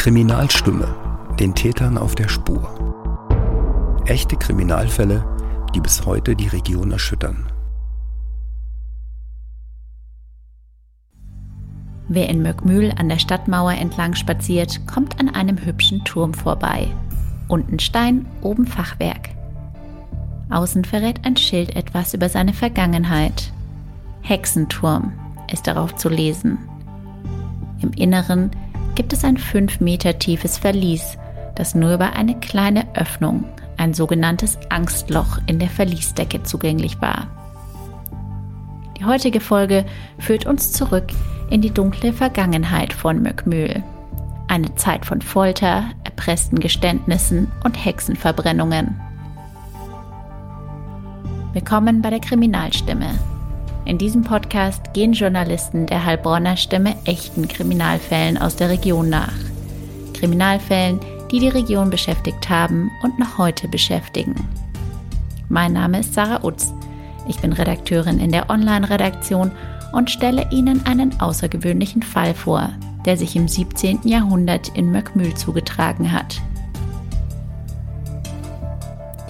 Kriminalstimme, den Tätern auf der Spur. Echte Kriminalfälle, die bis heute die Region erschüttern. Wer in Möckmühl an der Stadtmauer entlang spaziert, kommt an einem hübschen Turm vorbei. Unten Stein, oben Fachwerk. Außen verrät ein Schild etwas über seine Vergangenheit. Hexenturm ist darauf zu lesen. Im Inneren gibt es ein 5 Meter tiefes Verlies, das nur über eine kleine Öffnung, ein sogenanntes Angstloch in der Verliesdecke zugänglich war. Die heutige Folge führt uns zurück in die dunkle Vergangenheit von Möckmühl. Eine Zeit von Folter, erpressten Geständnissen und Hexenverbrennungen. Willkommen bei der Kriminalstimme, in diesem Podcast gehen Journalisten der Heilbronner Stimme echten Kriminalfällen aus der Region nach. Kriminalfällen, die die Region beschäftigt haben und noch heute beschäftigen. Mein Name ist Sarah Utz. Ich bin Redakteurin in der Online-Redaktion und stelle Ihnen einen außergewöhnlichen Fall vor, der sich im 17. Jahrhundert in Möckmühl zugetragen hat.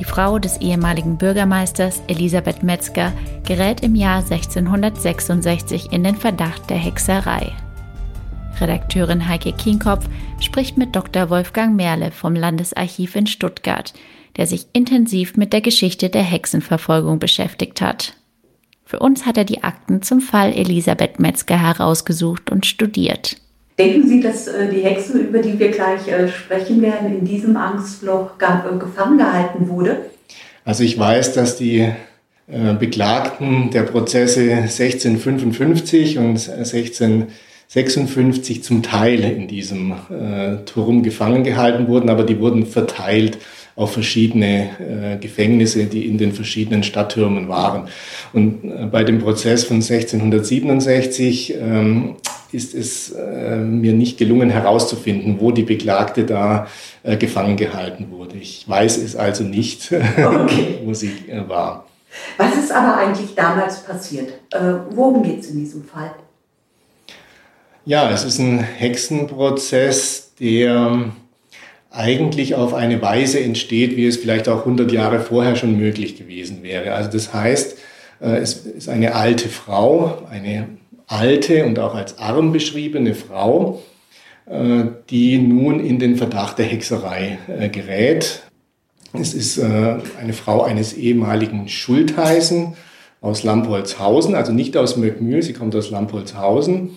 Die Frau des ehemaligen Bürgermeisters Elisabeth Metzger gerät im Jahr 1666 in den Verdacht der Hexerei. Redakteurin Heike Kienkopf spricht mit Dr. Wolfgang Merle vom Landesarchiv in Stuttgart, der sich intensiv mit der Geschichte der Hexenverfolgung beschäftigt hat. Für uns hat er die Akten zum Fall Elisabeth Metzger herausgesucht und studiert. Denken Sie, dass äh, die Hexe, über die wir gleich äh, sprechen werden, in diesem Angstloch äh, gefangen gehalten wurde? Also ich weiß, dass die Beklagten der Prozesse 1655 und 1656 zum Teil in diesem Turm gefangen gehalten wurden, aber die wurden verteilt auf verschiedene Gefängnisse, die in den verschiedenen Stadttürmen waren. Und bei dem Prozess von 1667 ist es äh, mir nicht gelungen herauszufinden, wo die Beklagte da äh, gefangen gehalten wurde. Ich weiß es also nicht, okay. wo sie äh, war. Was ist aber eigentlich damals passiert? Äh, worum geht es in diesem Fall? Ja, es ist ein Hexenprozess, der eigentlich auf eine Weise entsteht, wie es vielleicht auch 100 Jahre vorher schon möglich gewesen wäre. Also das heißt, äh, es ist eine alte Frau, eine alte und auch als arm beschriebene Frau, äh, die nun in den Verdacht der Hexerei äh, gerät. Es ist äh, eine Frau eines ehemaligen Schultheißen aus Lampolzhausen, also nicht aus Möckmühl, sie kommt aus Lampolzhausen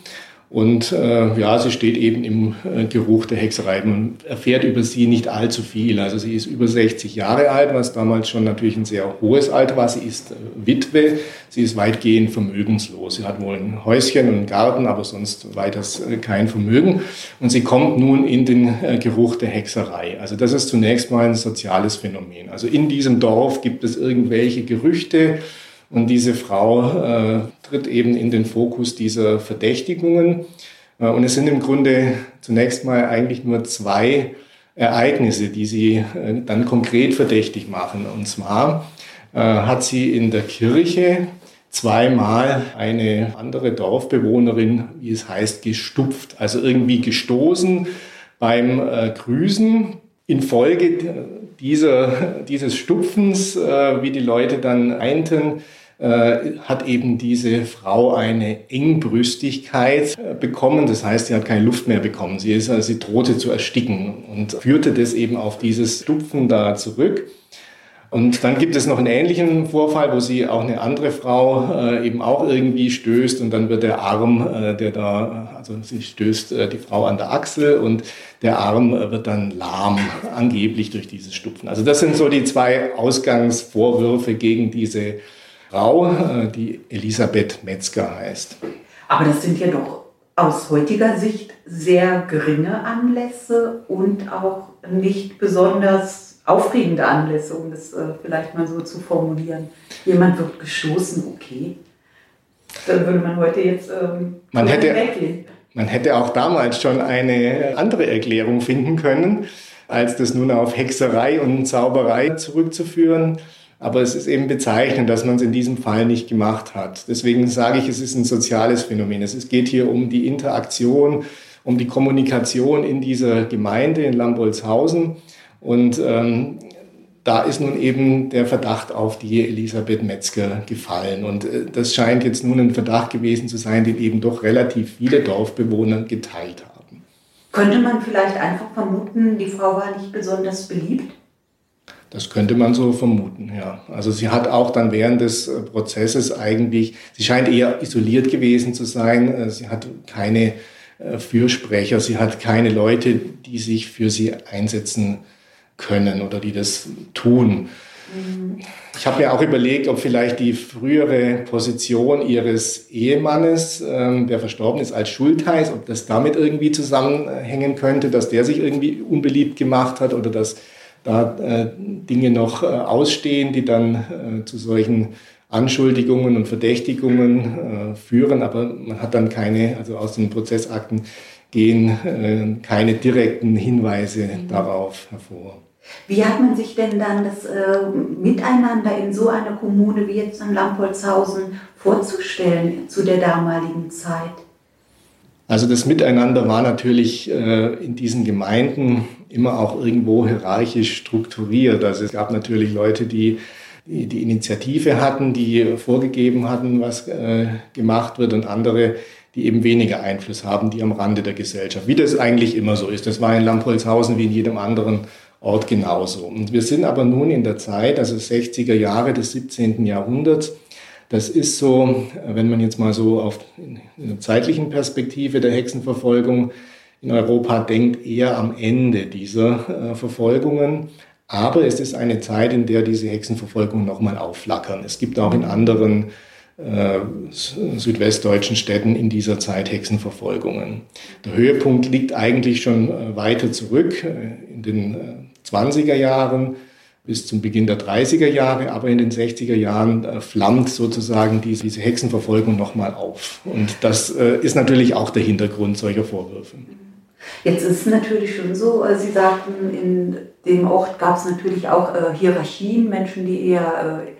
und äh, ja, sie steht eben im äh, Geruch der Hexerei. Man erfährt über sie nicht allzu viel. Also sie ist über 60 Jahre alt, was damals schon natürlich ein sehr hohes Alter war. Sie ist äh, Witwe, sie ist weitgehend vermögenslos. Sie hat wohl ein Häuschen und einen Garten, aber sonst weiters äh, kein Vermögen. Und sie kommt nun in den äh, Geruch der Hexerei. Also das ist zunächst mal ein soziales Phänomen. Also in diesem Dorf gibt es irgendwelche Gerüchte, und diese Frau äh, tritt eben in den Fokus dieser Verdächtigungen. Äh, und es sind im Grunde zunächst mal eigentlich nur zwei Ereignisse, die sie äh, dann konkret verdächtig machen. Und zwar äh, hat sie in der Kirche zweimal eine andere Dorfbewohnerin, wie es heißt, gestupft, also irgendwie gestoßen beim äh, Grüßen. Infolge dieser, dieses Stupfens, äh, wie die Leute dann einten, äh, hat eben diese Frau eine Engbrüstigkeit äh, bekommen. Das heißt, sie hat keine Luft mehr bekommen. Sie, ist, also, sie drohte zu ersticken und führte das eben auf dieses Stupfen da zurück. Und dann gibt es noch einen ähnlichen Vorfall, wo sie auch eine andere Frau äh, eben auch irgendwie stößt und dann wird der Arm, äh, der da, also sie stößt äh, die Frau an der Achsel und der Arm äh, wird dann lahm, angeblich durch dieses Stupfen. Also das sind so die zwei Ausgangsvorwürfe gegen diese Frau, äh, die Elisabeth Metzger heißt. Aber das sind ja doch aus heutiger Sicht sehr geringe Anlässe und auch nicht besonders aufregende Anlässe, um das äh, vielleicht mal so zu formulieren. Jemand wird gestoßen, okay. Dann würde man heute jetzt ähm, man hätte, weggehen. Man hätte auch damals schon eine andere Erklärung finden können, als das nun auf Hexerei und Zauberei zurückzuführen. Aber es ist eben bezeichnend, dass man es in diesem Fall nicht gemacht hat. Deswegen sage ich, es ist ein soziales Phänomen. Es geht hier um die Interaktion um die Kommunikation in dieser Gemeinde in Lambolzhausen. Und ähm, da ist nun eben der Verdacht auf die Elisabeth Metzger gefallen. Und äh, das scheint jetzt nun ein Verdacht gewesen zu sein, den eben doch relativ viele Dorfbewohner geteilt haben. Könnte man vielleicht einfach vermuten, die Frau war nicht besonders beliebt? Das könnte man so vermuten, ja. Also sie hat auch dann während des äh, Prozesses eigentlich, sie scheint eher isoliert gewesen zu sein. Äh, sie hat keine Fürsprecher, sie hat keine Leute, die sich für sie einsetzen können oder die das tun. Ich habe mir auch überlegt, ob vielleicht die frühere Position ihres Ehemannes, ähm, der verstorben ist, als Schultheiß, ob das damit irgendwie zusammenhängen könnte, dass der sich irgendwie unbeliebt gemacht hat oder dass da äh, Dinge noch äh, ausstehen, die dann äh, zu solchen Anschuldigungen und Verdächtigungen äh, führen, aber man hat dann keine, also aus den Prozessakten gehen äh, keine direkten Hinweise mhm. darauf hervor. Wie hat man sich denn dann das äh, Miteinander in so einer Kommune wie jetzt in Lampolzhausen vorzustellen zu der damaligen Zeit? Also das Miteinander war natürlich in diesen Gemeinden immer auch irgendwo hierarchisch strukturiert. Also es gab natürlich Leute, die die, Initiative hatten, die vorgegeben hatten, was äh, gemacht wird und andere, die eben weniger Einfluss haben, die am Rande der Gesellschaft, wie das eigentlich immer so ist. Das war in Lampolzhausen wie in jedem anderen Ort genauso. Und wir sind aber nun in der Zeit, also 60er Jahre des 17. Jahrhunderts, das ist so, wenn man jetzt mal so auf eine zeitlichen Perspektive der Hexenverfolgung in Europa denkt, eher am Ende dieser äh, Verfolgungen. Aber es ist eine Zeit, in der diese Hexenverfolgungen nochmal aufflackern. Es gibt auch in anderen äh, südwestdeutschen Städten in dieser Zeit Hexenverfolgungen. Der Höhepunkt liegt eigentlich schon äh, weiter zurück, äh, in den 20er Jahren bis zum Beginn der 30er Jahre, aber in den 60er Jahren äh, flammt sozusagen diese, diese Hexenverfolgung nochmal auf. Und das äh, ist natürlich auch der Hintergrund solcher Vorwürfe. Jetzt ist es natürlich schon so, äh, Sie sagten, in dem Ort gab es natürlich auch äh, Hierarchien, Menschen, die eher äh,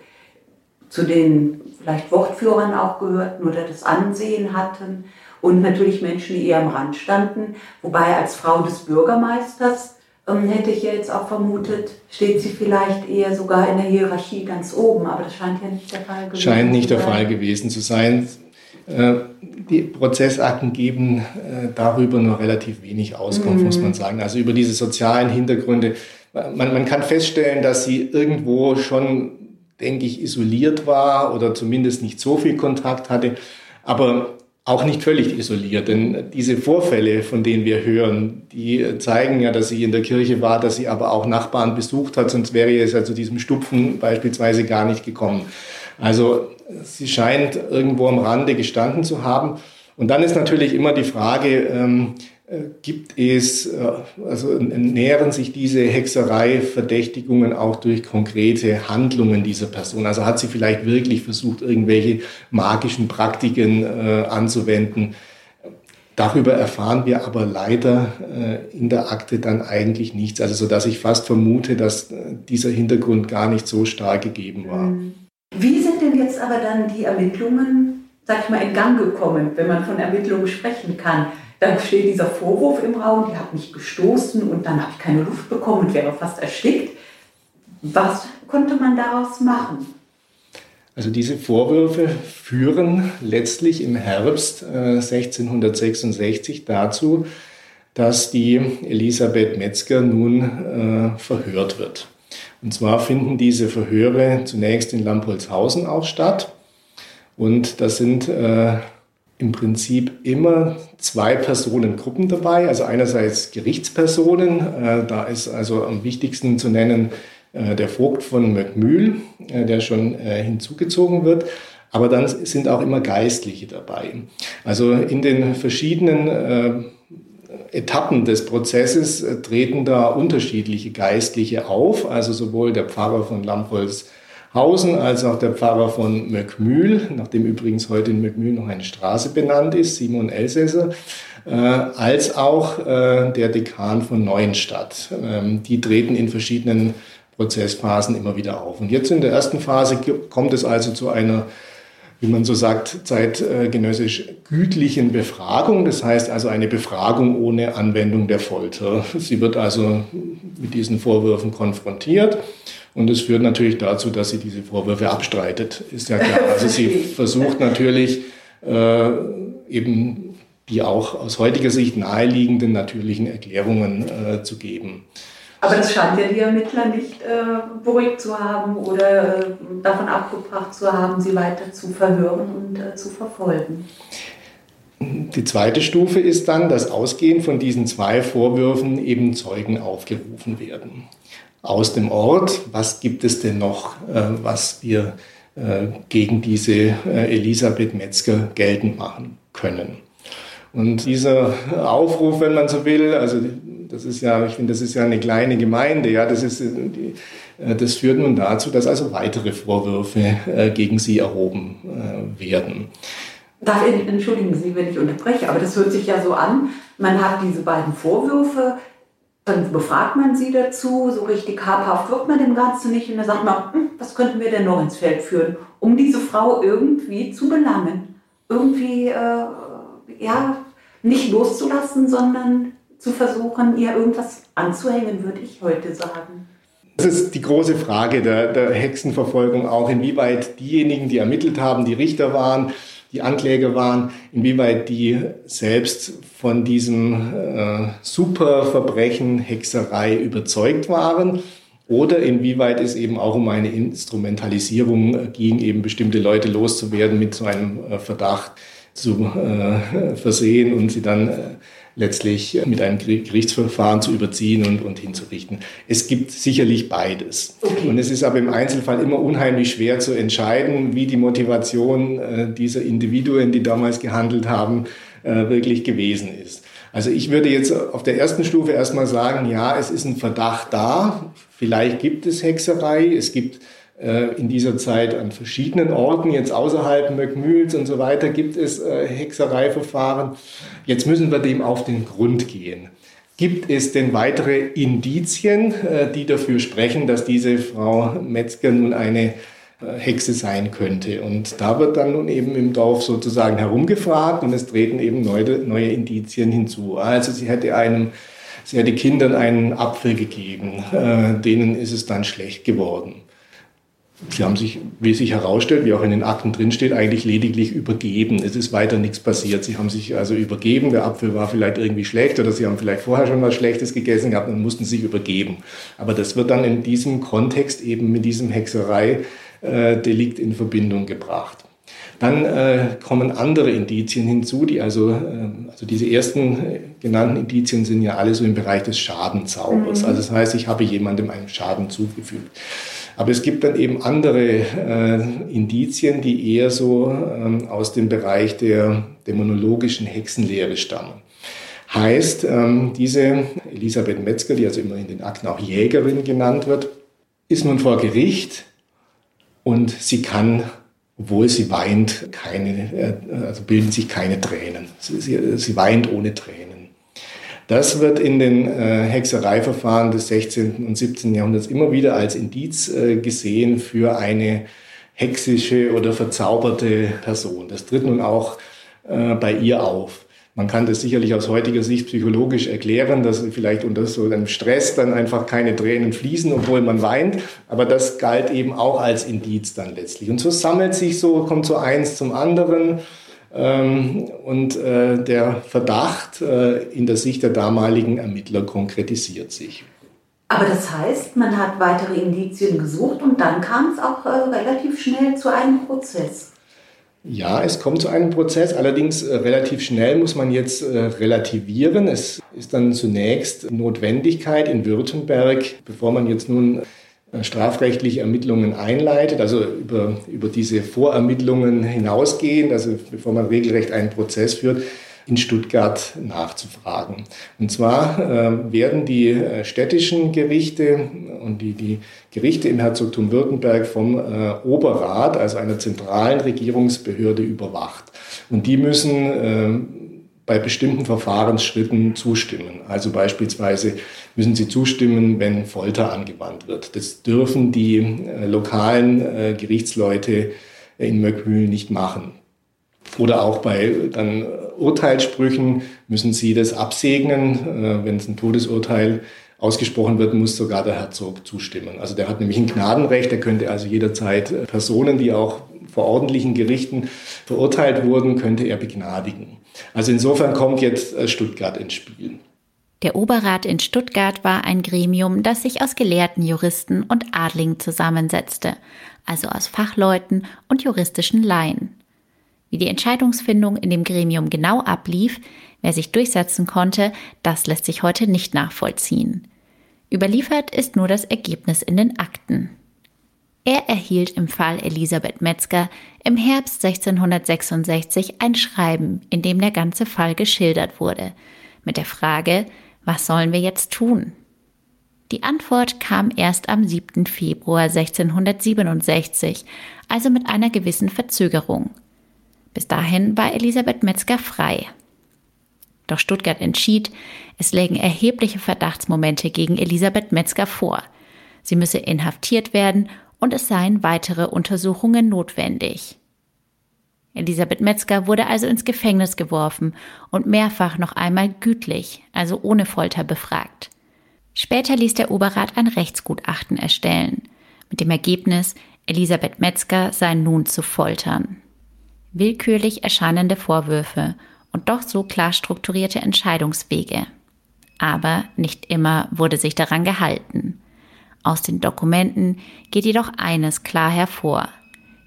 zu den vielleicht Wortführern auch gehörten oder das Ansehen hatten und natürlich Menschen, die eher am Rand standen. Wobei als Frau des Bürgermeisters ähm, hätte ich ja jetzt auch vermutet, steht sie vielleicht eher sogar in der Hierarchie ganz oben, aber das scheint ja nicht der Fall gewesen Scheint nicht der Fall gewesen zu sein. Äh, die Prozessakten geben äh, darüber nur relativ wenig Auskunft, mhm. muss man sagen. Also über diese sozialen Hintergründe. Man, man kann feststellen, dass sie irgendwo schon, denke ich, isoliert war oder zumindest nicht so viel Kontakt hatte. Aber auch nicht völlig isoliert, denn diese Vorfälle, von denen wir hören, die zeigen ja, dass sie in der Kirche war, dass sie aber auch Nachbarn besucht hat, sonst wäre es ja zu diesem Stupfen beispielsweise gar nicht gekommen. Also sie scheint irgendwo am Rande gestanden zu haben. Und dann ist natürlich immer die Frage, ähm, äh, gibt es, äh, also nähren sich diese Hexerei-Verdächtigungen auch durch konkrete Handlungen dieser Person? Also hat sie vielleicht wirklich versucht, irgendwelche magischen Praktiken äh, anzuwenden? Darüber erfahren wir aber leider äh, in der Akte dann eigentlich nichts. Also so dass ich fast vermute, dass äh, dieser Hintergrund gar nicht so stark gegeben war. Mhm. Wie sind denn jetzt aber dann die Ermittlungen, sag ich mal, in Gang gekommen, wenn man von Ermittlungen sprechen kann? Dann steht dieser Vorwurf im Raum, die hat mich gestoßen und dann habe ich keine Luft bekommen und wäre fast erstickt. Was konnte man daraus machen? Also diese Vorwürfe führen letztlich im Herbst äh, 1666 dazu, dass die Elisabeth Metzger nun äh, verhört wird. Und zwar finden diese Verhöre zunächst in Lampolzhausen auch statt. Und das sind äh, im Prinzip immer zwei Personengruppen dabei. Also einerseits Gerichtspersonen, äh, da ist also am wichtigsten zu nennen äh, der Vogt von Möckmühl, äh, der schon äh, hinzugezogen wird. Aber dann sind auch immer Geistliche dabei. Also in den verschiedenen äh, Etappen des Prozesses äh, treten da unterschiedliche Geistliche auf, also sowohl der Pfarrer von Lampholz Hausen als auch der Pfarrer von Möckmühl, nachdem übrigens heute in Möckmühl noch eine Straße benannt ist, Simon Elsässer, äh, als auch äh, der Dekan von Neuenstadt. Ähm, die treten in verschiedenen Prozessphasen immer wieder auf. Und jetzt in der ersten Phase kommt es also zu einer wie man so sagt, zeitgenössisch gütlichen Befragung. Das heißt also eine Befragung ohne Anwendung der Folter. Sie wird also mit diesen Vorwürfen konfrontiert. Und es führt natürlich dazu, dass sie diese Vorwürfe abstreitet, ist ja klar. Also sie versucht natürlich äh, eben die auch aus heutiger Sicht naheliegenden natürlichen Erklärungen äh, zu geben. Aber das scheint ja die Ermittler nicht äh, beruhigt zu haben oder äh, davon abgebracht zu haben, sie weiter zu verhören und äh, zu verfolgen. Die zweite Stufe ist dann, dass ausgehend von diesen zwei Vorwürfen eben Zeugen aufgerufen werden. Aus dem Ort, was gibt es denn noch, äh, was wir äh, gegen diese äh, Elisabeth Metzger geltend machen können? Und dieser Aufruf, wenn man so will, also das ist ja, ich finde, das ist ja eine kleine Gemeinde, ja, das ist, die, das führt nun dazu, dass also weitere Vorwürfe gegen sie erhoben werden. Darf, entschuldigen Sie, wenn ich unterbreche, aber das hört sich ja so an, man hat diese beiden Vorwürfe, dann befragt man sie dazu, so richtig habhaft wirkt man dem Ganzen nicht und dann sagt man, hm, was könnten wir denn noch ins Feld führen, um diese Frau irgendwie zu belangen, irgendwie, äh, ja, nicht loszulassen, sondern zu versuchen, ihr irgendwas anzuhängen, würde ich heute sagen. Das ist die große Frage der, der Hexenverfolgung auch, inwieweit diejenigen, die ermittelt haben, die Richter waren, die Ankläger waren, inwieweit die selbst von diesem äh, Superverbrechen Hexerei überzeugt waren oder inwieweit es eben auch um eine Instrumentalisierung ging, eben bestimmte Leute loszuwerden mit so einem äh, Verdacht zu äh, versehen und sie dann äh, letztlich mit einem Gerichtsverfahren zu überziehen und, und hinzurichten. Es gibt sicherlich beides. Okay. Und es ist aber im Einzelfall immer unheimlich schwer zu entscheiden, wie die Motivation äh, dieser Individuen, die damals gehandelt haben, äh, wirklich gewesen ist. Also ich würde jetzt auf der ersten Stufe erstmal sagen, ja, es ist ein Verdacht da. Vielleicht gibt es Hexerei. Es gibt in dieser Zeit an verschiedenen Orten, jetzt außerhalb Möckmühls und so weiter, gibt es äh, Hexereiverfahren. Jetzt müssen wir dem auf den Grund gehen. Gibt es denn weitere Indizien, äh, die dafür sprechen, dass diese Frau Metzger nun eine Hexe sein könnte? Und da wird dann nun eben im Dorf sozusagen herumgefragt und es treten eben neue, neue Indizien hinzu. Also sie hätte einem Sie hätte Kindern einen Apfel gegeben, denen ist es dann schlecht geworden. Sie haben sich, wie sich herausstellt, wie auch in den Akten drinsteht, eigentlich lediglich übergeben. Es ist weiter nichts passiert. Sie haben sich also übergeben. Der Apfel war vielleicht irgendwie schlecht oder Sie haben vielleicht vorher schon was Schlechtes gegessen gehabt und mussten sich übergeben. Aber das wird dann in diesem Kontext eben mit diesem Hexerei-Delikt in Verbindung gebracht. Dann äh, kommen andere Indizien hinzu, die also, äh, also diese ersten äh, genannten Indizien sind ja alle so im Bereich des Schadenzaubers. Mhm. Also das heißt, ich habe jemandem einen Schaden zugefügt. Aber es gibt dann eben andere äh, Indizien, die eher so ähm, aus dem Bereich der dämonologischen Hexenlehre stammen. Heißt, ähm, diese Elisabeth Metzger, die also immer in den Akten auch Jägerin genannt wird, ist nun vor Gericht und sie kann, obwohl sie weint, keine, äh, also bilden sich keine Tränen. Sie, sie, sie weint ohne Tränen. Das wird in den äh, Hexereiverfahren des 16. und 17. Jahrhunderts immer wieder als Indiz äh, gesehen für eine hexische oder verzauberte Person. Das tritt nun auch äh, bei ihr auf. Man kann das sicherlich aus heutiger Sicht psychologisch erklären, dass vielleicht unter so einem Stress dann einfach keine Tränen fließen, obwohl man weint. Aber das galt eben auch als Indiz dann letztlich. Und so sammelt sich so, kommt so eins zum anderen. Ähm, und äh, der Verdacht äh, in der Sicht der damaligen Ermittler konkretisiert sich. Aber das heißt, man hat weitere Indizien gesucht und dann kam es auch äh, relativ schnell zu einem Prozess. Ja, es kommt zu einem Prozess, allerdings relativ schnell muss man jetzt relativieren. Es ist dann zunächst Notwendigkeit in Württemberg, bevor man jetzt nun strafrechtliche Ermittlungen einleitet, also über, über diese Vorermittlungen hinausgehend, also bevor man regelrecht einen Prozess führt, in Stuttgart nachzufragen. Und zwar äh, werden die äh, städtischen Gerichte und die, die Gerichte im Herzogtum Württemberg vom äh, Oberrat, also einer zentralen Regierungsbehörde, überwacht. Und die müssen äh, bei bestimmten Verfahrensschritten zustimmen. Also beispielsweise müssen sie zustimmen, wenn Folter angewandt wird. Das dürfen die äh, lokalen äh, Gerichtsleute in Möckmühl nicht machen. Oder auch bei dann Urteilssprüchen müssen sie das absegnen. Wenn es ein Todesurteil ausgesprochen wird, muss sogar der Herzog zustimmen. Also der hat nämlich ein Gnadenrecht, er könnte also jederzeit Personen, die auch vor ordentlichen Gerichten verurteilt wurden, könnte er begnadigen. Also insofern kommt jetzt äh, Stuttgart ins Spiel. Der Oberrat in Stuttgart war ein Gremium, das sich aus gelehrten Juristen und Adligen zusammensetzte, also aus Fachleuten und juristischen Laien. Wie die Entscheidungsfindung in dem Gremium genau ablief, wer sich durchsetzen konnte, das lässt sich heute nicht nachvollziehen. Überliefert ist nur das Ergebnis in den Akten. Er erhielt im Fall Elisabeth Metzger im Herbst 1666 ein Schreiben, in dem der ganze Fall geschildert wurde, mit der Frage, was sollen wir jetzt tun? Die Antwort kam erst am 7. Februar 1667, also mit einer gewissen Verzögerung. Bis dahin war Elisabeth Metzger frei. Doch Stuttgart entschied, es lägen erhebliche Verdachtsmomente gegen Elisabeth Metzger vor. Sie müsse inhaftiert werden und es seien weitere Untersuchungen notwendig. Elisabeth Metzger wurde also ins Gefängnis geworfen und mehrfach noch einmal gütlich, also ohne Folter befragt. Später ließ der Oberrat ein Rechtsgutachten erstellen, mit dem Ergebnis, Elisabeth Metzger sei nun zu foltern. Willkürlich erscheinende Vorwürfe und doch so klar strukturierte Entscheidungswege. Aber nicht immer wurde sich daran gehalten. Aus den Dokumenten geht jedoch eines klar hervor.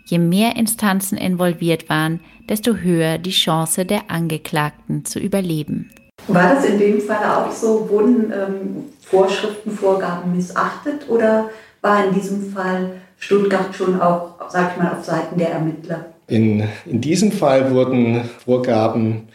Je mehr Instanzen involviert waren, desto höher die Chance der Angeklagten zu überleben. War das in dem Fall auch so? Wurden ähm, Vorschriften, Vorgaben missachtet oder war in diesem Fall Stuttgart schon auch, sag ich mal, auf Seiten der Ermittler? In, in diesem Fall wurden Vorgaben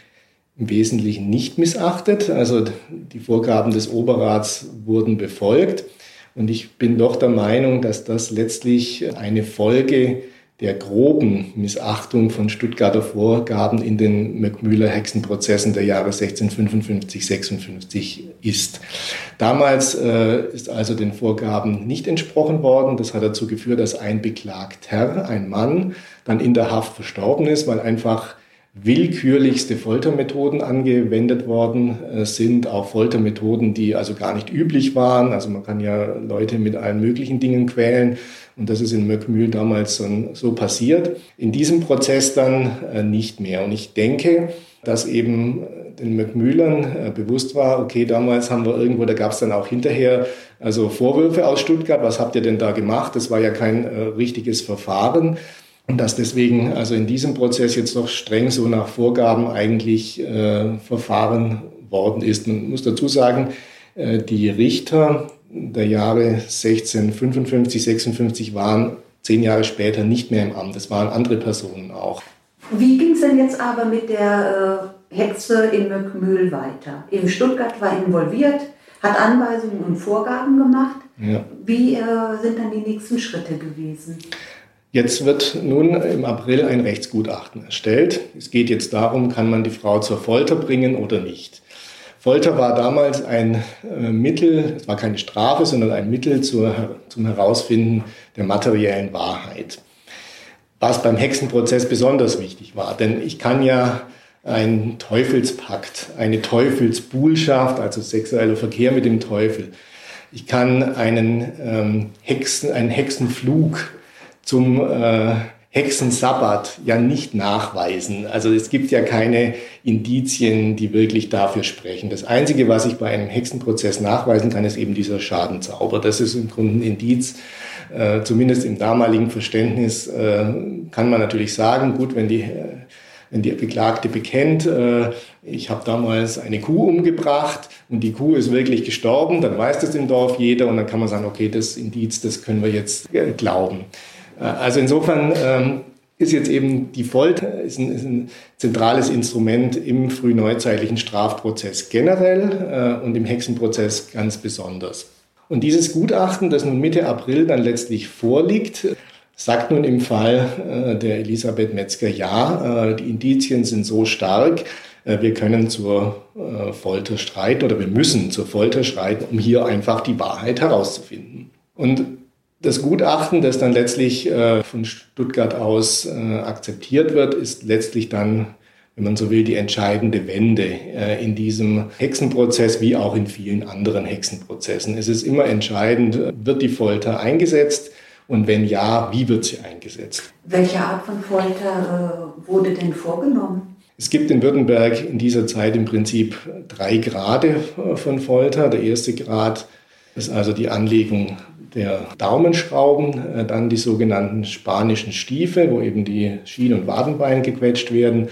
im Wesentlichen nicht missachtet. Also die Vorgaben des Oberrats wurden befolgt. Und ich bin doch der Meinung, dass das letztlich eine Folge der groben Missachtung von Stuttgarter Vorgaben in den Möckmühler Hexenprozessen der Jahre 1655, 56 ist. Damals äh, ist also den Vorgaben nicht entsprochen worden. Das hat dazu geführt, dass ein Beklagter, ein Mann, dann in der Haft verstorben ist, weil einfach willkürlichste Foltermethoden angewendet worden äh, sind, auch Foltermethoden, die also gar nicht üblich waren. Also man kann ja Leute mit allen möglichen Dingen quälen und das ist in Möckmühl damals so passiert. In diesem Prozess dann äh, nicht mehr. Und ich denke, dass eben den Möckmühlern äh, bewusst war, okay, damals haben wir irgendwo, da gab es dann auch hinterher also Vorwürfe aus Stuttgart, was habt ihr denn da gemacht? Das war ja kein richtiges Verfahren. Und dass deswegen also in diesem Prozess jetzt doch streng so nach Vorgaben eigentlich äh, verfahren worden ist. Man muss dazu sagen, äh, die Richter der Jahre 1655, 56 waren zehn Jahre später nicht mehr im Amt. Es waren andere Personen auch. Wie ging es denn jetzt aber mit der äh, Hexe in Möckmühl weiter? In Stuttgart war involviert, hat Anweisungen und Vorgaben gemacht. Ja. Wie äh, sind dann die nächsten Schritte gewesen? Jetzt wird nun im April ein Rechtsgutachten erstellt. Es geht jetzt darum, kann man die Frau zur Folter bringen oder nicht. Folter war damals ein äh, Mittel, es war keine Strafe, sondern ein Mittel zur, zum Herausfinden der materiellen Wahrheit. Was beim Hexenprozess besonders wichtig war, denn ich kann ja einen Teufelspakt, eine Teufelsbuhlschaft, also sexueller Verkehr mit dem Teufel. Ich kann einen ähm, Hexen, einen Hexenflug zum äh, Hexensabbat ja nicht nachweisen. Also es gibt ja keine Indizien, die wirklich dafür sprechen. Das Einzige, was ich bei einem Hexenprozess nachweisen kann, ist eben dieser Schadenzauber. Das ist im Grunde ein Indiz, äh, zumindest im damaligen Verständnis äh, kann man natürlich sagen, gut, wenn die, wenn die Beklagte bekennt, äh, ich habe damals eine Kuh umgebracht und die Kuh ist wirklich gestorben, dann weiß das im Dorf jeder und dann kann man sagen, okay, das Indiz, das können wir jetzt äh, glauben. Äh, also insofern ähm, ist jetzt eben die Folter ist ein, ist ein zentrales Instrument im frühneuzeitlichen Strafprozess generell äh, und im Hexenprozess ganz besonders. Und dieses Gutachten, das nun Mitte April dann letztlich vorliegt, sagt nun im Fall äh, der Elisabeth Metzger ja, die Indizien sind so stark, wir können zur Folter streiten oder wir müssen zur Folter streiten, um hier einfach die Wahrheit herauszufinden. Und Das Gutachten, das dann letztlich äh, von Stuttgart aus äh, akzeptiert wird, ist letztlich dann, wenn man so will, die entscheidende Wende äh, in diesem Hexenprozess wie auch in vielen anderen Hexenprozessen. Es ist immer entscheidend, wird die Folter eingesetzt und wenn ja, wie wird sie eingesetzt? Welche Art von Folter äh, wurde denn vorgenommen? Es gibt in Württemberg in dieser Zeit im Prinzip drei Grade äh, von Folter. Der erste Grad ist also die Anlegung der Daumenschrauben, äh, dann die sogenannten spanischen Stiefel, wo eben die Schien- und Wadenbeine gequetscht werden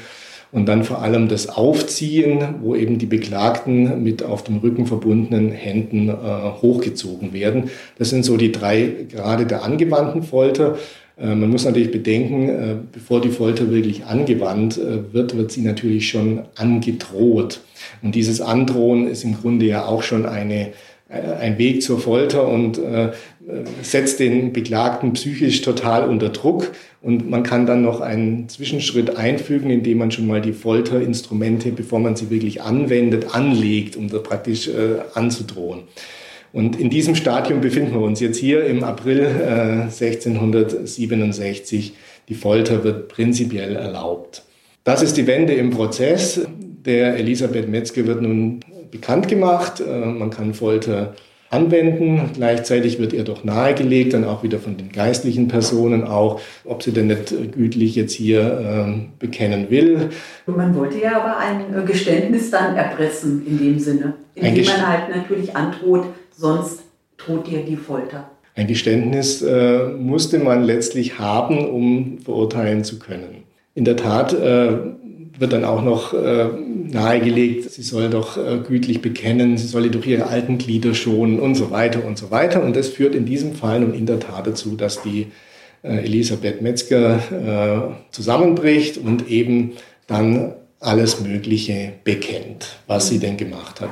und dann vor allem das Aufziehen, wo eben die Beklagten mit auf dem Rücken verbundenen Händen äh, hochgezogen werden. Das sind so die drei Grade der angewandten Folter. Äh, man muss natürlich bedenken, äh, bevor die Folter wirklich angewandt wird, wird sie natürlich schon angedroht. Und dieses Androhen ist im Grunde ja auch schon eine ein Weg zur Folter und setzt den Beklagten psychisch total unter Druck. Und man kann dann noch einen Zwischenschritt einfügen, indem man schon mal die Folterinstrumente, bevor man sie wirklich anwendet, anlegt, um da praktisch äh, anzudrohen. Und in diesem Stadium befinden wir uns jetzt hier im April äh, 1667. Die Folter wird prinzipiell erlaubt. Das ist die Wende im Prozess. Der Elisabeth Metzger wird nun bekannt gemacht. Äh, man kann Folter anwenden. Gleichzeitig wird ihr doch nahegelegt, dann auch wieder von den geistlichen Personen auch, ob sie denn nicht gütlich jetzt hier äh, bekennen will. Man wollte ja aber ein äh, Geständnis dann erpressen in dem Sinne, indem man halt natürlich androht, sonst droht dir die Folter. Ein Geständnis äh, musste man letztlich haben, um verurteilen zu können. In der Tat äh, wird dann auch noch äh, nahegelegt, sie soll doch äh, gütlich bekennen, sie solle durch ihre alten Glieder schonen und so weiter und so weiter. Und das führt in diesem Fall nun in der Tat dazu, dass die äh, Elisabeth Metzger äh, zusammenbricht und eben dann alles Mögliche bekennt, was sie denn gemacht hat.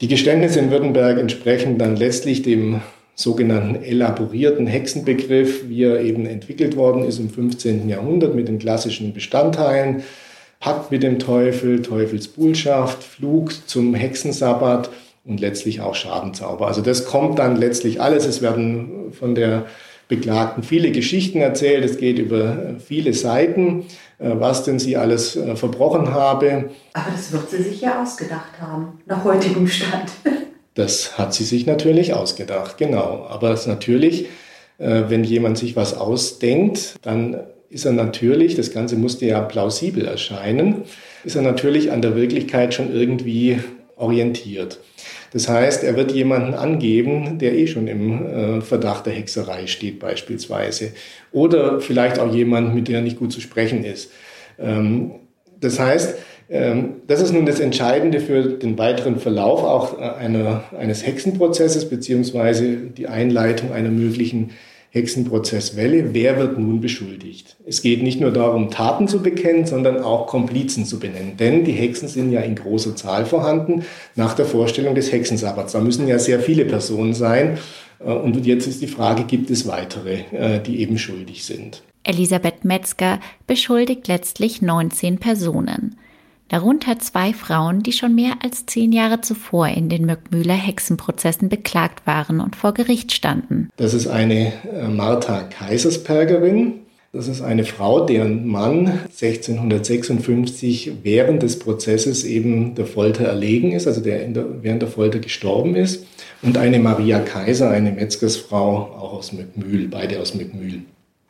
Die Geständnisse in Württemberg entsprechen dann letztlich dem sogenannten elaborierten Hexenbegriff, wie er eben entwickelt worden ist im 15. Jahrhundert mit den klassischen Bestandteilen Pakt mit dem Teufel, Teufelsbuhlschaft, Flug zum Hexensabbat und letztlich auch Schadenzauber. Also das kommt dann letztlich alles. Es werden von der Beklagten viele Geschichten erzählt. Es geht über viele Seiten, äh, was denn sie alles äh, verbrochen habe. Aber das wird sie sich ja ausgedacht haben, nach heutigem Stand. Das hat sie sich natürlich ausgedacht, genau. Aber es natürlich, äh, wenn jemand sich was ausdenkt, dann ist er natürlich, das Ganze musste ja plausibel erscheinen, ist er natürlich an der Wirklichkeit schon irgendwie orientiert. Das heißt, er wird jemanden angeben, der eh schon im äh, Verdacht der Hexerei steht beispielsweise. Oder vielleicht auch jemand, mit dem er nicht gut zu sprechen ist. Ähm, das heißt, ähm, das ist nun das Entscheidende für den weiteren Verlauf auch äh, einer, eines Hexenprozesses beziehungsweise die Einleitung einer möglichen Hexenprozesswelle. Wer wird nun beschuldigt? Es geht nicht nur darum, Taten zu bekennen, sondern auch Komplizen zu benennen. Denn die Hexen sind ja in großer Zahl vorhanden nach der Vorstellung des Hexensabbats. Da müssen ja sehr viele Personen sein. Äh, und jetzt ist die Frage, gibt es weitere, äh, die eben schuldig sind? Elisabeth Metzger beschuldigt letztlich 19 Personen darunter zwei Frauen, die schon mehr als zehn Jahre zuvor in den Möckmühler Hexenprozessen beklagt waren und vor Gericht standen. Das ist eine äh, Martha Kaiserspergerin. Das ist eine Frau, deren Mann 1656 während des Prozesses eben der Folter erlegen ist, also der während der Folter gestorben ist. Und eine Maria Kaiser, eine Metzgersfrau, auch aus Möckmühl, beide aus Möckmühl.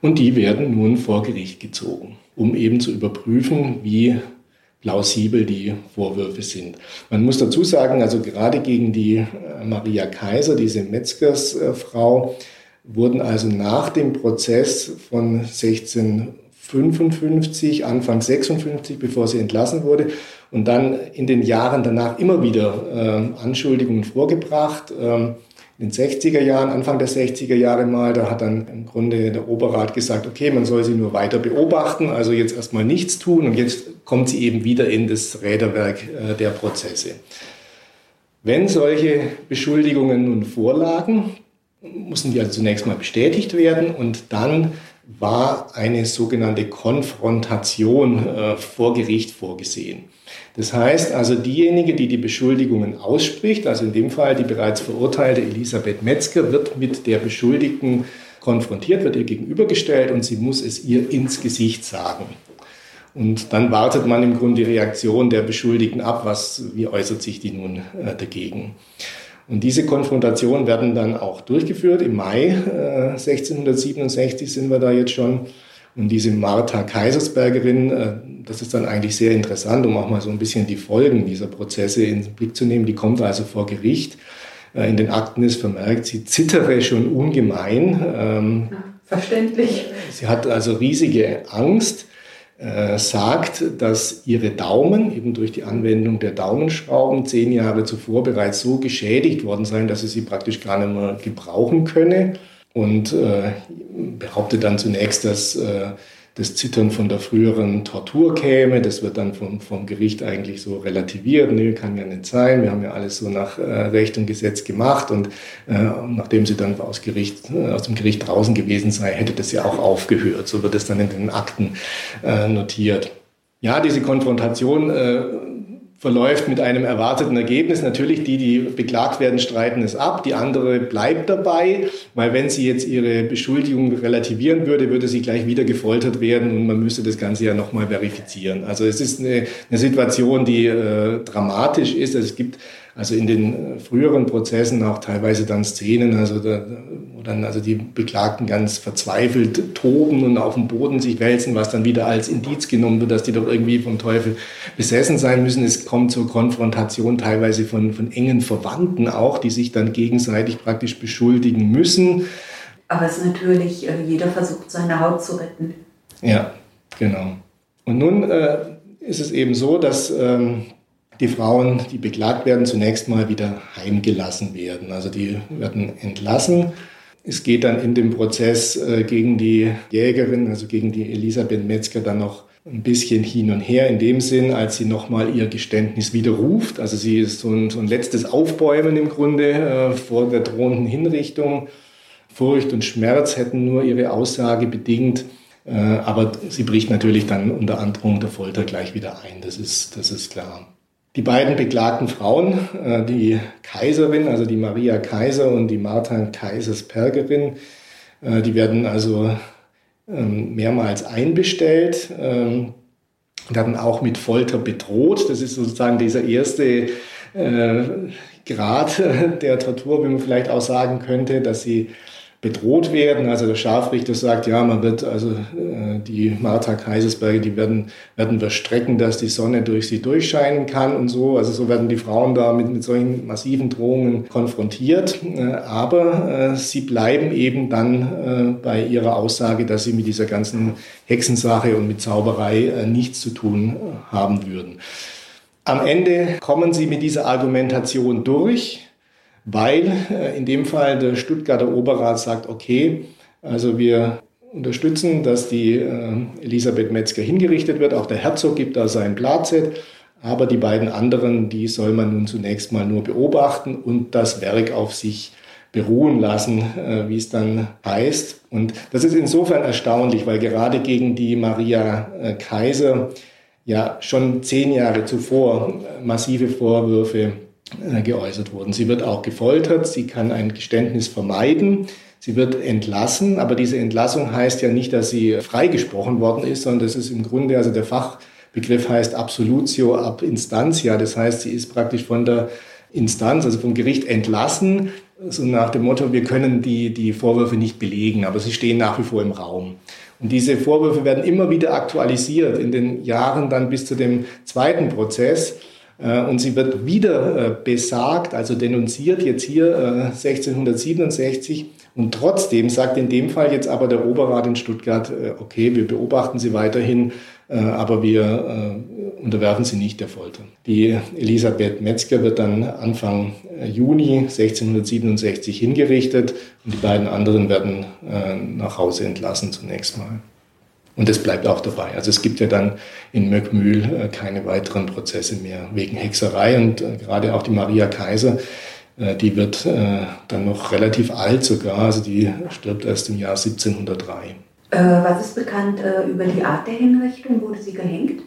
Und die werden nun vor Gericht gezogen, um eben zu überprüfen, wie plausibel die Vorwürfe sind. Man muss dazu sagen, also gerade gegen die äh, Maria Kaiser, diese Metzgersfrau, wurden also nach dem Prozess von 1655, Anfang 56, bevor sie entlassen wurde, und dann in den Jahren danach immer wieder äh, Anschuldigungen vorgebracht. Ähm, in den 60er Jahren, Anfang der 60er Jahre mal, da hat dann im Grunde der Oberrat gesagt, okay, man soll sie nur weiter beobachten, also jetzt erstmal nichts tun und jetzt kommt sie eben wieder in das Räderwerk äh, der Prozesse. Wenn solche Beschuldigungen nun vorlagen, mussten die also zunächst mal bestätigt werden und dann war eine sogenannte Konfrontation äh, vor Gericht vorgesehen. Das heißt also, diejenige, die die Beschuldigungen ausspricht, also in dem Fall die bereits verurteilte Elisabeth Metzger, wird mit der Beschuldigten konfrontiert, wird ihr gegenübergestellt und sie muss es ihr ins Gesicht sagen. Und dann wartet man im Grunde die Reaktion der Beschuldigten ab, was, wie äußert sich die nun äh, dagegen. Und diese Konfrontationen werden dann auch durchgeführt. Im Mai äh, 1667 sind wir da jetzt schon. Und diese Martha Kaisersbergerin, äh, das ist dann eigentlich sehr interessant, um auch mal so ein bisschen die Folgen dieser Prozesse in den Blick zu nehmen. Die kommt also vor Gericht. Äh, in den Akten ist vermerkt, sie zittere schon ungemein. Ähm, Verständlich. Sie hat also riesige Angst äh, sagt, dass ihre Daumen eben durch die Anwendung der Daumenschrauben zehn Jahre zuvor bereits so geschädigt worden seien, dass sie sie praktisch gar nicht mehr gebrauchen könne. Und äh, behauptet dann zunächst, dass äh, das Zittern von der früheren Tortur käme. Das wird dann vom, vom Gericht eigentlich so relativiert. Nee, kann ja nicht sein. Wir haben ja alles so nach äh, Recht und Gesetz gemacht. Und äh, nachdem sie dann aus, Gericht, äh, aus dem Gericht draußen gewesen sei, hätte das ja auch aufgehört. So wird es dann in den Akten äh, notiert. Ja, diese Konfrontation äh, verläuft mit einem erwarteten Ergebnis. Natürlich, die, die beklagt werden, streiten es ab. Die andere bleibt dabei, weil wenn sie jetzt ihre Beschuldigung relativieren würde, würde sie gleich wieder gefoltert werden und man müsste das Ganze ja nochmal verifizieren. Also es ist eine, eine Situation, die äh, dramatisch ist. Also es gibt also in den äh, früheren Prozessen auch teilweise dann Szenen, also da, wo dann also die Beklagten ganz verzweifelt toben und auf dem Boden sich wälzen, was dann wieder als Indiz genommen wird, dass die doch irgendwie vom Teufel besessen sein müssen. Es kommt zur Konfrontation teilweise von, von engen Verwandten auch, die sich dann gegenseitig praktisch beschuldigen müssen. Aber es ist natürlich, äh, jeder versucht seine Haut zu retten. Ja, genau. Und nun äh, ist es eben so, dass ähm, die Frauen, die beklagt werden, zunächst mal wieder heimgelassen werden. Also die werden entlassen. Es geht dann in dem Prozess äh, gegen die Jägerin, also gegen die Elisabeth Metzger, dann noch ein bisschen hin und her in dem Sinn, als sie nochmal ihr Geständnis widerruft. Also sie ist so ein, so ein letztes Aufbäumen im Grunde äh, vor der drohenden Hinrichtung. Furcht und Schmerz hätten nur ihre Aussage bedingt. Äh, aber sie bricht natürlich dann unter Androhung der Folter gleich wieder ein. Das ist, das ist klar. Die beiden beklagten Frauen, äh, die Kaiserin, also die Maria Kaiser und die Martha Kaiserspergerin, äh, die werden also ähm, mehrmals einbestellt ähm, werden auch mit Folter bedroht. Das ist sozusagen dieser erste äh, Grad der Tortur, wie man vielleicht auch sagen könnte, dass sie bedroht werden. Also der Scharfrichter sagt, ja, man wird also äh, die Martha Kaisersberger, die werden, werden wir strecken, dass die Sonne durch sie durchscheinen kann und so. Also so werden die Frauen da mit, mit solchen massiven Drohungen konfrontiert. Äh, aber äh, sie bleiben eben dann äh, bei ihrer Aussage, dass sie mit dieser ganzen Hexensache und mit Zauberei äh, nichts zu tun haben würden. Am Ende kommen sie mit dieser Argumentation durch weil äh, in dem Fall der Stuttgarter Oberrat sagt, okay, also wir unterstützen, dass die äh, Elisabeth Metzger hingerichtet wird. Auch der Herzog gibt da sein Blazet. Aber die beiden anderen, die soll man nun zunächst mal nur beobachten und das Werk auf sich beruhen lassen, äh, wie es dann heißt. Und das ist insofern erstaunlich, weil gerade gegen die Maria Kaiser ja schon zehn Jahre zuvor massive Vorwürfe äh, geäußert wurden. Sie wird auch gefoltert, sie kann ein Geständnis vermeiden, sie wird entlassen, aber diese Entlassung heißt ja nicht, dass sie freigesprochen worden ist, sondern das ist im Grunde, also der Fachbegriff heißt Absolutio ab Instantia, das heißt, sie ist praktisch von der Instanz, also vom Gericht entlassen, so nach dem Motto, wir können die, die Vorwürfe nicht belegen, aber sie stehen nach wie vor im Raum. Und diese Vorwürfe werden immer wieder aktualisiert in den Jahren dann bis zu dem zweiten Prozess. Äh, und sie wird wieder äh, besagt, also denunziert jetzt hier 1667. Äh, und trotzdem sagt in dem Fall jetzt aber der Oberrat in Stuttgart, okay, wir beobachten sie weiterhin, aber wir unterwerfen sie nicht der Folter. Die Elisabeth Metzger wird dann Anfang Juni 1667 hingerichtet und die beiden anderen werden nach Hause entlassen zunächst mal. Und das bleibt auch dabei. Also es gibt ja dann in Möckmühl äh, keine weiteren Prozesse mehr wegen Hexerei. Und äh, gerade auch die Maria Kaiser, äh, die wird dann noch relativ alt sogar. Also die stirbt erst im Jahr 1703. was ist bekannt über die Art der Hinrichtung? Wurde sie gehängt?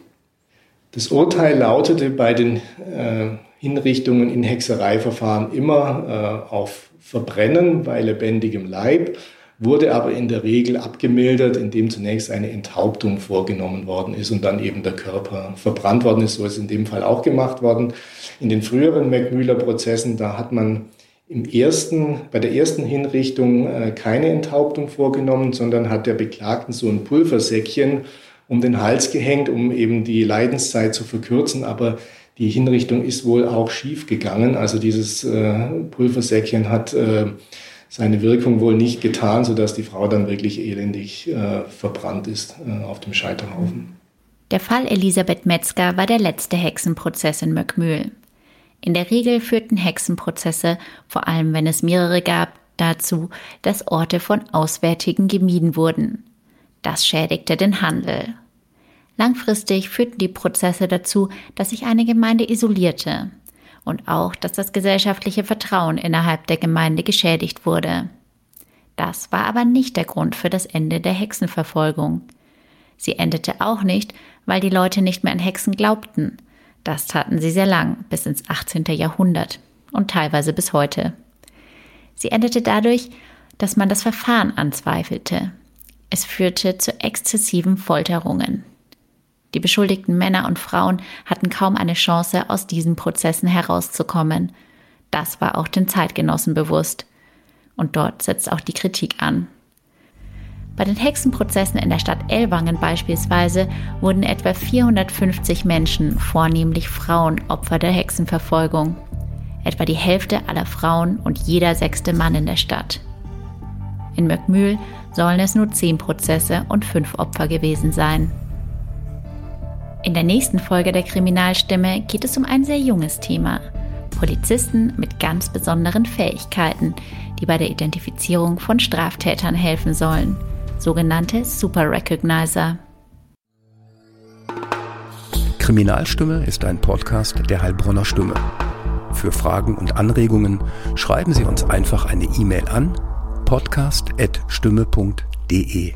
Das Urteil lautete bei den Hinrichtungen in Hexereiverfahren immer auf Verbrennen bei lebendigem Leib wurde aber in der Regel abgemildert, indem zunächst eine Enthauptung vorgenommen worden ist und dann eben der Körper verbrannt worden ist. So ist in dem Fall auch gemacht worden. In den früheren Macmüller-Prozessen, da hat man im ersten, bei der ersten Hinrichtung äh, keine Enthauptung vorgenommen, sondern hat der Beklagten so ein Pulversäckchen um den Hals gehängt, um eben die Leidenszeit zu verkürzen. Aber die Hinrichtung ist wohl auch schief gegangen. Also dieses äh, Pulversäckchen hat äh, seine Wirkung wohl nicht getan, sodass die Frau dann wirklich elendig äh, verbrannt ist äh, auf dem Scheiterhaufen. Der Fall Elisabeth Metzger war der letzte Hexenprozess in Möckmühl. In der Regel führten Hexenprozesse, vor allem wenn es mehrere gab, dazu, dass Orte von Auswärtigen gemieden wurden. Das schädigte den Handel. Langfristig führten die Prozesse dazu, dass sich eine Gemeinde isolierte und auch, dass das gesellschaftliche Vertrauen innerhalb der Gemeinde geschädigt wurde. Das war aber nicht der Grund für das Ende der Hexenverfolgung. Sie endete auch nicht, weil die Leute nicht mehr an Hexen glaubten. Das taten sie sehr lang, bis ins 18. Jahrhundert und teilweise bis heute. Sie endete dadurch, dass man das Verfahren anzweifelte. Es führte zu exzessiven Folterungen. Die beschuldigten Männer und Frauen hatten kaum eine Chance, aus diesen Prozessen herauszukommen. Das war auch den Zeitgenossen bewusst. Und dort setzt auch die Kritik an. Bei den Hexenprozessen in der Stadt Ellwangen beispielsweise wurden etwa 450 Menschen, vornehmlich Frauen, Opfer der Hexenverfolgung. Etwa die Hälfte aller Frauen und jeder sechste Mann in der Stadt. In Möckmühl sollen es nur zehn Prozesse und fünf Opfer gewesen sein. In der nächsten Folge der Kriminalstimme geht es um ein sehr junges Thema. Polizisten mit ganz besonderen Fähigkeiten, die bei der Identifizierung von Straftätern helfen sollen. Sogenannte Super Recognizer. Kriminalstimme ist ein Podcast der Heilbronner Stimme. Für Fragen und Anregungen schreiben Sie uns einfach eine E-Mail an podcast.stimme.de.